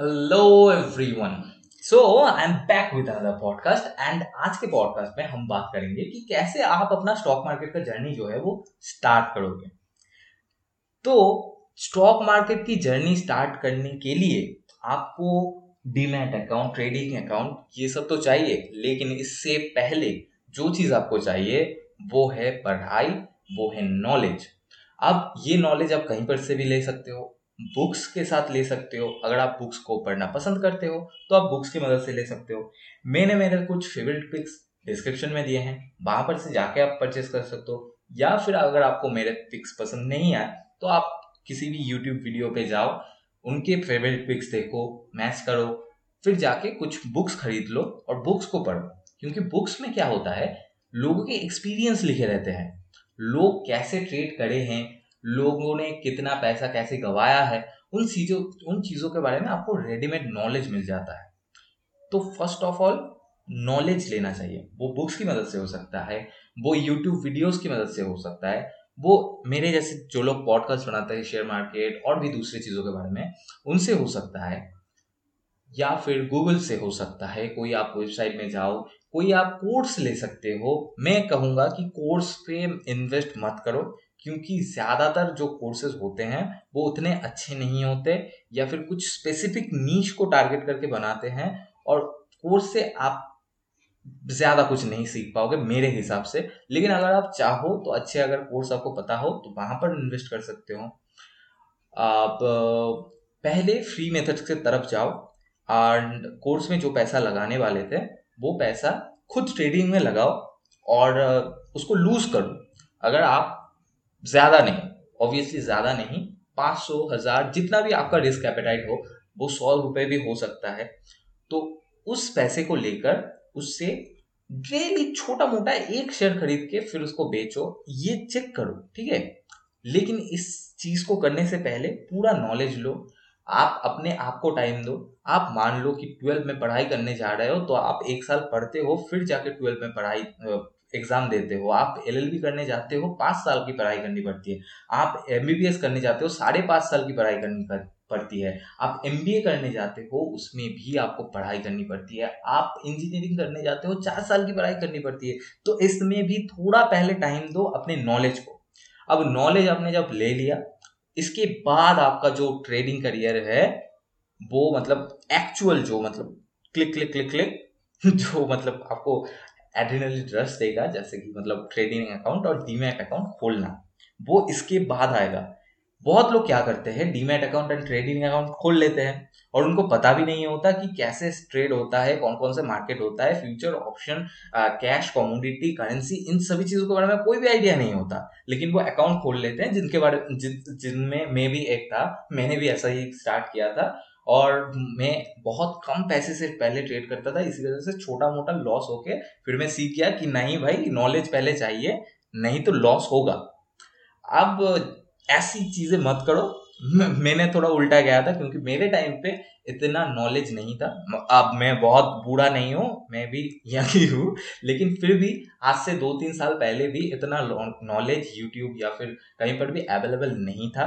Hello everyone so I am back with another podcast and आज के podcast में हम बात करेंगे कि कैसे आप अपना स्टॉक मार्केट का जर्नी जो है वो स्टार्ट करोगे। तो स्टॉक मार्केट की जर्नी स्टार्ट करने के लिए आपको डीमैट अकाउंट ट्रेडिंग अकाउंट ये सब तो चाहिए, लेकिन इससे पहले जो चीज़ आपको चाहिए वो है पढ़ाई, वो है नॉलेज अब ये नॉलेज आप कहीं पर से भी ले सकते हो बुक्स के साथ ले सकते हो। अगर आप बुक्स को पढ़ना पसंद करते हो तो आप बुक्स की मदद से ले सकते हो। मैंने मेरे कुछ फेवरेट पिक्स डिस्क्रिप्शन में दिए हैं। वहाँ पर से जाके आप परचेस कर सकते हो। या फिर अगर आपको मेरे पिक्स पसंद नहीं आए तो आप किसी भी यूट्यूब वीडियो पे जाओ, उनके फेवरेट पिक्स देखो मैच करो, फिर जाके कुछ बुक्स खरीद लो और बुक्स को पढ़ो। क्योंकि बुक्स में क्या होता है, लोगों के एक्सपीरियंस लिखे रहते हैं। लोग कैसे ट्रेड करे हैं लोगों ने कितना पैसा कैसे गवाया है, उन चीज़ों उन चीज़ों के बारे में आपको रेडीमेड नॉलेज मिल जाता है। तो फ़र्स्ट ऑफ़ ऑल नॉलेज लेना चाहिए। वो बुक्स की मदद से हो सकता है, वो यूट्यूब वीडियोस की मदद से हो सकता है, वो मेरे जैसे जो लोग पॉडकास्ट बनाते हैं शेयर मार्केट और भी दूसरी चीज़ों के बारे में, उनसे हो सकता है, या फिर गूगल से हो सकता है, कोई आप वेबसाइट में जाओ, कोई आप कोर्स ले सकते हो। मैं कहूँगा कि कोर्स पे इन्वेस्ट मत करो क्योंकि ज़्यादातर जो कोर्सेज होते हैं, वो उतने अच्छे नहीं होते या फिर कुछ स्पेसिफिक नीच को टारगेट करके बनाते हैं और कोर्स से आप ज़्यादा कुछ नहीं सीख पाओगे मेरे हिसाब से। लेकिन अगर आप चाहो तो अच्छे अगर कोर्स आपको पता हो तो वहाँ पर इन्वेस्ट कर सकते हो। आप, पहले फ्री मेथड के तरफ़ जाओ एंड कोर्स में जो पैसा लगाने वाले थे, वो पैसा खुद ट्रेडिंग में लगाओ और उसको लूज करो। अगर आप ज़्यादा नहीं ऑब्वियसली ज़्यादा नहीं, पाँच सौ हज़ार जितना भी आपका रिस्क एपेटाइट हो, वो सौ रुपए भी हो सकता है। तो उस पैसे को लेकर उससे डेली छोटा मोटा एक शेयर खरीद के फिर उसको बेचो, ये चेक करो, ठीक है? लेकिन इस चीज़ को करने से पहले पूरा नॉलेज लो, आप अपने आप को टाइम दो, आप मान लो कि ट्वेल्व में पढ़ाई करने जा रहे हो तो आप एक साल पढ़ते हो, फिर जाके ट्वेल्व में पढ़ाई एग्ज़ाम देते हो, आप एलएलबी करने जाते हो, पाँच साल की पढ़ाई करनी पड़ती है। आप एमबीबीएस करने जाते हो, साढ़े पाँच साल की पढ़ाई करनी पड़ती है। आप एमबीए करने जाते हो, उसमें भी आपको पढ़ाई करनी पड़ती है। आप इंजीनियरिंग करने जाते हो, चार साल की पढ़ाई करनी पड़ती है। तो इसमें भी थोड़ा पहले टाइम दो अपने नॉलेज को। अब नॉलेज आपने जब ले लिया, इसके बाद आपका जो ट्रेडिंग करियर है, वो मतलब एक्चुअल जो मतलब क्लिक क्लिक क्लिक क्लिक जो मतलब आपको एड्रिनली रश देगा, जैसे कि मतलब ट्रेडिंग अकाउंट और डीमैट अकाउंट खोलना। वो इसके बाद आएगा। बहुत लोग क्या करते हैं demat account and trading account खोल लेते हैं और उनको पता भी नहीं होता कि कैसे ट्रेड होता है कौन कौन से मार्केट होता है future option cash commodity currency इन सभी चीज़ों के बारे में कोई भी आइडिया नहीं होता। लेकिन वो अकाउंट खोल लेते हैं, जिनके बारे, जिन, जिनमें मैं भी एक था, मैंने भी ऐसा ही स्टार्ट किया था। और मैं बहुत कम पैसे से पहले ट्रेड करता था, इसी वजह से छोटा मोटा लॉस होके फिर मैं सीख गया कि नहीं भाई नॉलेज पहले चाहिए, नहीं तो लॉस होगा। अब ऐसी चीज़ें मत करो। मैंने थोड़ा उल्टा गया था क्योंकि मेरे टाइम पे इतना नॉलेज नहीं था। अब मैं बहुत बूढ़ा नहीं हूँ, मैं भी यही हूँ लेकिन फिर भी आज से दो तीन साल पहले भी इतना नॉलेज यूट्यूब या फिर कहीं पर भी अवेलेबल नहीं था।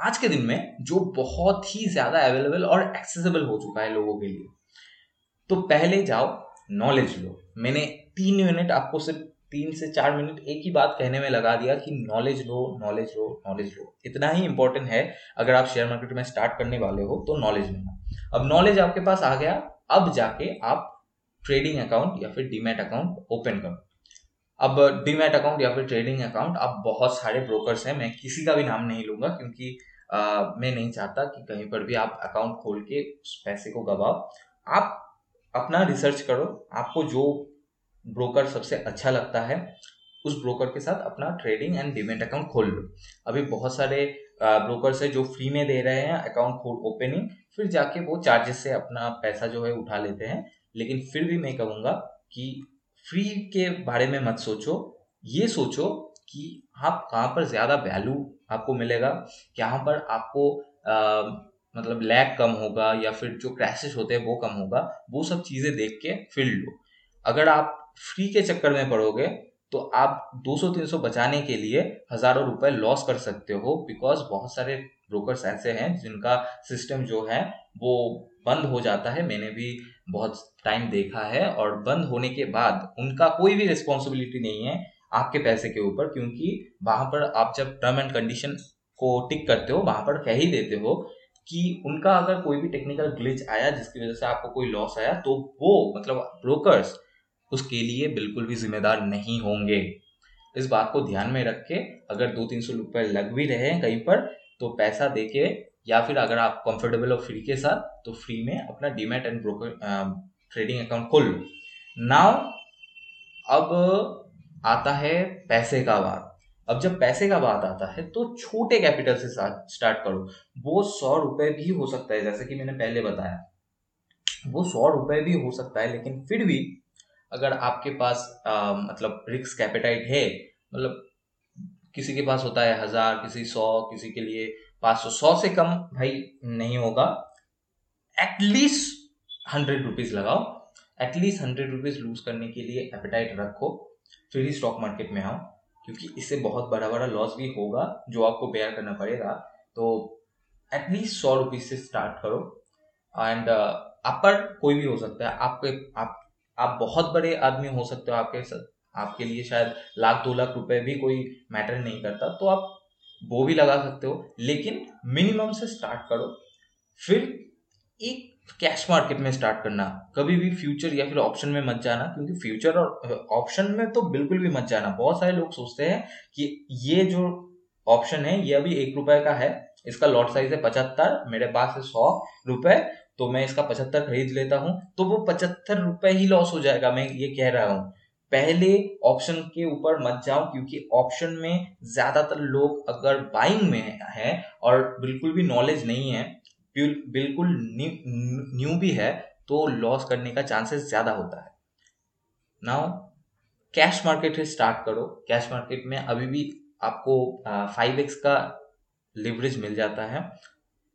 आज के दिन में जो बहुत ही ज़्यादा अवेलेबल और एक्सेसिबल हो चुका है लोगों के लिए तो पहले जाओ नॉलेज लो। मैंने तीन मिनट आपको सिर्फ़ तीन से चार मिनट एक ही बात कहने में लगा दिया कि नॉलेज लो नॉलेज लो नॉलेज लो। इतना ही इंपॉर्टेंट है, अगर आप शेयर मार्केट में स्टार्ट करने वाले हो तो नॉलेज लेना। अब नॉलेज आपके पास आ गया, अब जाके आप ट्रेडिंग अकाउंट या फिर डीमेट अकाउंट ओपन करो। अब डीमेट अकाउंट या फिर ट्रेडिंग अकाउंट अब बहुत सारे ब्रोकर्स हैं मैं किसी का भी नाम नहीं लूँगा क्योंकि आ, मैं नहीं चाहता कि कहीं पर भी आप अकाउंट खोल के उस पैसे को गवाओ। आप अपना रिसर्च करो आपको जो ब्रोकर सबसे अच्छा लगता है उस ब्रोकर के साथ अपना ट्रेडिंग एंड डिमेट अकाउंट खोल लो। अभी बहुत सारे ब्रोकर्स है जो फ्री में दे रहे हैं अकाउंट खोल ओपनिंग फिर जाके वो चार्जेस से अपना पैसा जो है उठा लेते हैं। लेकिन फिर भी मैं कहूँगा कि फ्री के बारे में मत सोचो। ये सोचो कि आप कहाँ पर ज़्यादा वैल्यू आपको मिलेगा कहाँ पर आपको आ, मतलब लैग कम होगा या फिर जो क्रैशेस होते हैं वो कम होगा वो सब चीज़ें देख के फिर लो। अगर आप फ्री के चक्कर में पड़ोगे तो आप 200-300 बचाने के लिए हज़ारों रुपए लॉस कर सकते हो बिकॉज़ बहुत सारे ब्रोकर्स ऐसे हैं जिनका सिस्टम जो है वो बंद हो जाता है, मैंने भी बहुत टाइम देखा है और बंद होने के बाद उनका कोई भी रिस्पॉन्सिबिलिटी नहीं है आपके पैसे के ऊपर, क्योंकि वहाँ पर आप जब टर्म एंड कंडीशन को टिक करते हो, वहाँ पर कह ही देते हो कि उनका अगर कोई भी टेक्निकल ग्लिच आया जिसकी वजह से आपको कोई लॉस आया तो वो मतलब ब्रोकर्स उसके लिए बिल्कुल भी जिम्मेदार नहीं होंगे। इस बात को ध्यान में रख के अगर दो तीन सौ रुपये लग भी रहे हैं कहीं पर तो पैसा दे के या फिर अगर आप कंफर्टेबल हो फ्री के साथ तो फ्री में अपना demat and broker trading account खोल लो। नाउ अब आता है पैसे का बात। अब जब पैसे का बात आता है तो छोटे कैपिटल से स्टार्ट करो। वो सौ रुपए भी हो सकता है जैसे कि मैंने पहले बताया। वो सौ रुपए भी हो सकता है लेकिन फिर भी अगर आपके पास आ, मतलब रिक्स कैपिटाइट है मतलब किसी के पास होता है हज़ार किसी सौ किसी के लिए पाँच सौ सौ से कम भाई नहीं होगा। एटलीस्ट हंड्रेड रुपीज़ लगाओ। At least hundred rupees lose करने के लिए एपेटाइट रखो। फिर ही स्टॉक मार्केट में आओ। क्योंकि इससे बहुत बड़ा बड़ा लॉस भी होगा जो आपको बेयर करना पड़ेगा। तो एटलीस्ट सौ रुपीज़ से स्टार्ट करो। एंड आप पर कोई भी हो सकता है। आपके, आप आप बहुत बड़े आदमी हो सकते हो आपके आपके लिए शायद लाख, दो लाख रुपए भी कोई मैटर नहीं करता। तो आप वो भी लगा सकते हो, लेकिन मिनिमम से स्टार्ट करो। फिर एक कैश मार्केट में स्टार्ट करना। कभी भी फ्यूचर या फिर ऑप्शन में मत जाना, क्योंकि फ्यूचर और ऑप्शन में तो बिल्कुल भी मत जाना। बहुत सारे लोग सोचते हैं कि ये जो ऑप्शन है, ये अभी एक रुपए का है, इसका लॉट साइज़ है पचहत्तर, मेरे पास है सौ रुपए तो मैं इसका पचहत्तर खरीद लेता हूँ तो वो पचहत्तर रुपए ही लॉस हो जाएगा। मैं ये कह रहा हूँ। पहले ऑप्शन के ऊपर मत जाओ, क्योंकि ऑप्शन में ज़्यादातर लोग अगर बाइंग में है और बिल्कुल भी नॉलेज नहीं है बिल्कुल न्यू भी है तो लॉस करने का चांसेस ज़्यादा होता है। नाउ कैश मार्केट से स्टार्ट करो। कैश मार्केट में अभी भी आपको फाइव एक्स का लिवरेज मिल जाता है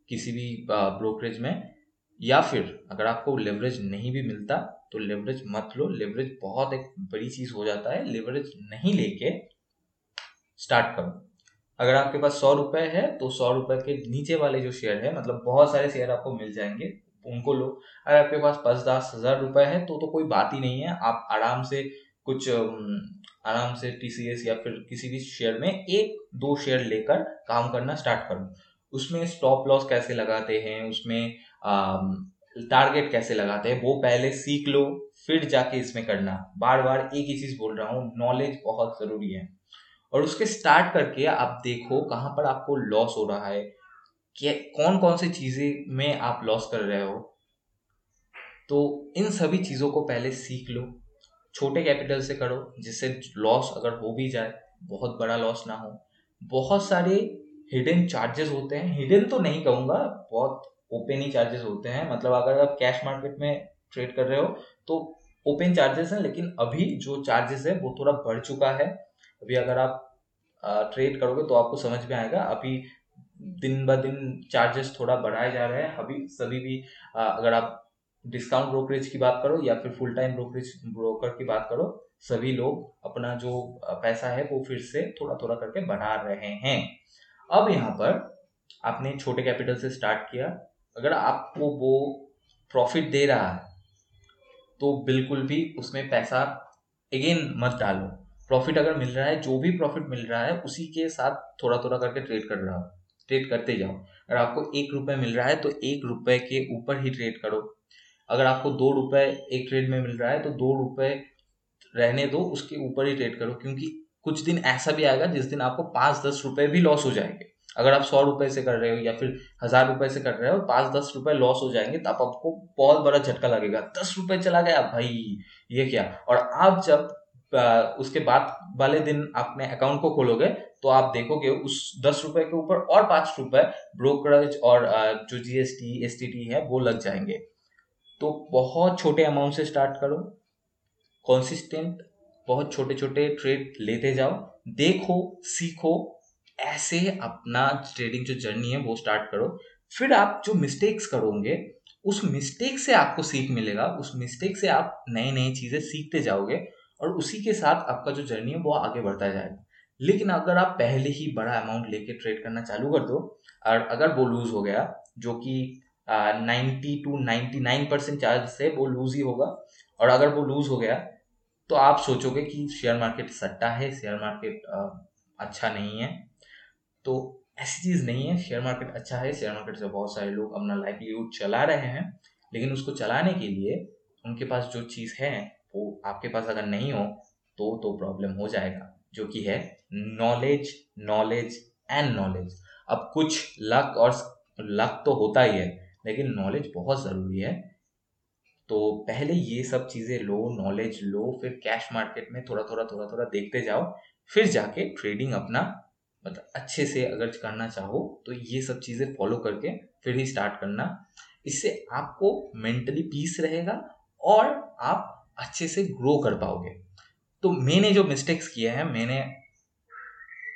किसी भी ब्रोकरेज में, या फिर अगर आपको लेवरेज नहीं भी मिलता तो लेवरेज मत लो। लेवरेज बहुत एक बड़ी चीज़ हो जाता है। लेवरेज नहीं लेके स्टार्ट करो। अगर आपके पास सौ रुपए है तो सौ रुपए के नीचे वाले जो शेयर है मतलब बहुत सारे शेयर आपको मिल जाएँगे, उनको लो। अगर आपके पास पाँच दस, हज़ार रुपए है तो तो कोई बात ही नहीं है। आप आराम से कुछ आराम से टीसीएस या फिर किसी भी शेयर में एक, दो शेयर लेकर काम करना स्टार्ट करो। उसमें स्टॉप लॉस कैसे लगाते हैं? उसमें टारगेट कैसे लगाते हैं, वो पहले सीख लो, फिर जाके इसमें करना। बार बार एक ही चीज़ बोल रहा हूँ नॉलेज बहुत ज़रूरी है। और उसके स्टार्ट करके आप देखो कहाँ पर आपको लॉस हो रहा है कौन कौन सी चीज़ें में आप लॉस कर रहे हो। तो इन सभी चीज़ों को पहले सीख लो। छोटे कैपिटल से करो, जिससे लॉस अगर हो भी जाए, बहुत बड़ा लॉस ना हो। बहुत सारे हिडन चार्जेस होते हैं। हिडन तो नहीं कहूँगा, बहुत ओपन ही चार्जेस होते हैं। मतलब अगर आप कैश मार्केट में ट्रेड कर रहे हो तो ओपन चार्जेस हैं, लेकिन अभी जो चार्जेस है, वो थोड़ा बढ़ चुका है। अभी अगर आप ट्रेड करोगे तो आपको समझ में आएगा, अभी दिन ब दिन चार्जेस थोड़ा बढ़ाए जा रहे हैं। अभी सभी भी अगर आप डिस्काउंट ब्रोकरेज की बात करो, या फिर फुल टाइम ब्रोकरेज ब्रोकर की बात करो, सभी लोग अपना जो पैसा है, वो फिर से थोड़ा थोड़ा करके बढ़ा रहे हैं। अब यहाँ पर आपने छोटे कैपिटल से स्टार्ट किया। अगर आपको वो प्रॉफिट दे रहा है तो बिल्कुल भी उसमें पैसा अगेन मत डालो। प्रॉफिट अगर मिल रहा है, जो भी प्रॉफिट मिल रहा है, उसी के साथ थोड़ा थोड़ा करके ट्रेड कर रहा हो। ट्रेड करते जाओ। अगर आपको एक रुपए मिल रहा है तो एक रुपए के ऊपर ही ट्रेड करो। अगर आपको दो रुपए एक ट्रेड में मिल रहा है तो दो रुपए रहने दो, उसके ऊपर ही ट्रेड करो, क्योंकि कुछ दिन ऐसा भी आएगा जिस दिन आपको पाँच दस रुपये भी लॉस हो जाएँगे। अगर आप सौ रुपए से कर रहे हो या फिर हज़ार रुपए से कर रहे हो, पाँच दस रुपए लॉस हो जाएँगे तो आपको बहुत बड़ा झटका लगेगा। दस रुपए चला गया भाई, ये क्या? और आप जब उसके बाद वाले दिन अपने अकाउंट को खोलोगे तो आप देखोगे उस दस रुपए के ऊपर और पाँच रुपए ब्रोकरेज और जो जीएसटी एस है, वो लग जाएँगे। तो बहुत छोटे अमाउंट से स्टार्ट करो। कॉन्सिस्टेंट बहुत छोटे छोटे ट्रेड लेते जाओ। देखो, सीखो ऐसे अपना ट्रेडिंग जो जर्नी है, वो स्टार्ट करो। फिर आप जो मिस्टेक्स करोगे, उस मिस्टेक से आपको सीख मिलेगा। उस मिस्टेक से आप नई नई चीज़ें सीखते जाओगे और उसी के साथ आपका जो जर्नी है, वो आगे बढ़ता जाएगा। लेकिन अगर आप पहले ही बड़ा अमाउंट लेके ट्रेड करना चालू कर दो, और अगर वो लूज हो गया, जो कि ninety to ninety nine percent charge से वो लूज ही होगा, और अगर वो लूज हो गया तो आप सोचोगे कि शेयर मार्केट सट्टा है शेयर मार्केट अच्छा नहीं है। तो ऐसी चीज़ नहीं है। शेयर मार्केट अच्छा है। शेयर मार्केट से बहुत सारे लोग अपना लाइवलीहुड चला रहे हैं। लेकिन उसको चलाने के लिए उनके पास जो चीज़ है, वो आपके पास अगर नहीं हो तो तो प्रॉब्लम हो जाएगा, जो कि है नॉलेज नॉलेज एंड नॉलेज अब कुछ लक और लक तो होता ही है, लेकिन नॉलेज बहुत ज़रूरी है। तो पहले ये सब चीज़ें लो नॉलेज लो, फिर कैश मार्केट में थोड़ा थोड़ा थोड़ा थोड़ा देखते जाओ, फिर जाके ट्रेडिंग अपना मतलब अच्छे से अगर करना चाहो तो ये सब चीज़ें फॉलो करके फिर ही स्टार्ट करना। इससे आपको मेंटली पीस रहेगा और आप अच्छे से ग्रो कर पाओगे। तो मैंने जो मिस्टेक्स किए हैं, मैंने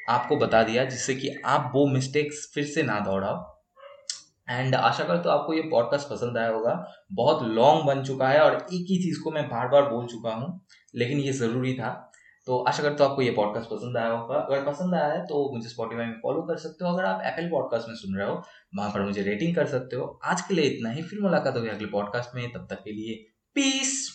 आपको बता दिया, जिससे कि आप वो मिस्टेक्स फिर से ना दौड़ाओ एंड आशा कर तो आपको ये पॉडकास्ट पसंद आया होगा। बहुत लॉन्ग बन चुका है और एक ही चीज़ को मैं बार बार बोल चुका हूँ, लेकिन ये ज़रूरी था। तो आशा करता हूँ आपको ये पॉडकास्ट पसंद आया होगा। अगर पसंद आया है तो मुझे स्पॉटीफाई में फॉलो कर सकते हो। अगर आप एपल पॉडकास्ट में सुन रहे हो, वहाँ पर मुझे रेटिंग कर सकते हो। आज के लिए इतना ही। फिर मुलाकात होगी अगले पॉडकास्ट में। तब तक के लिए पीस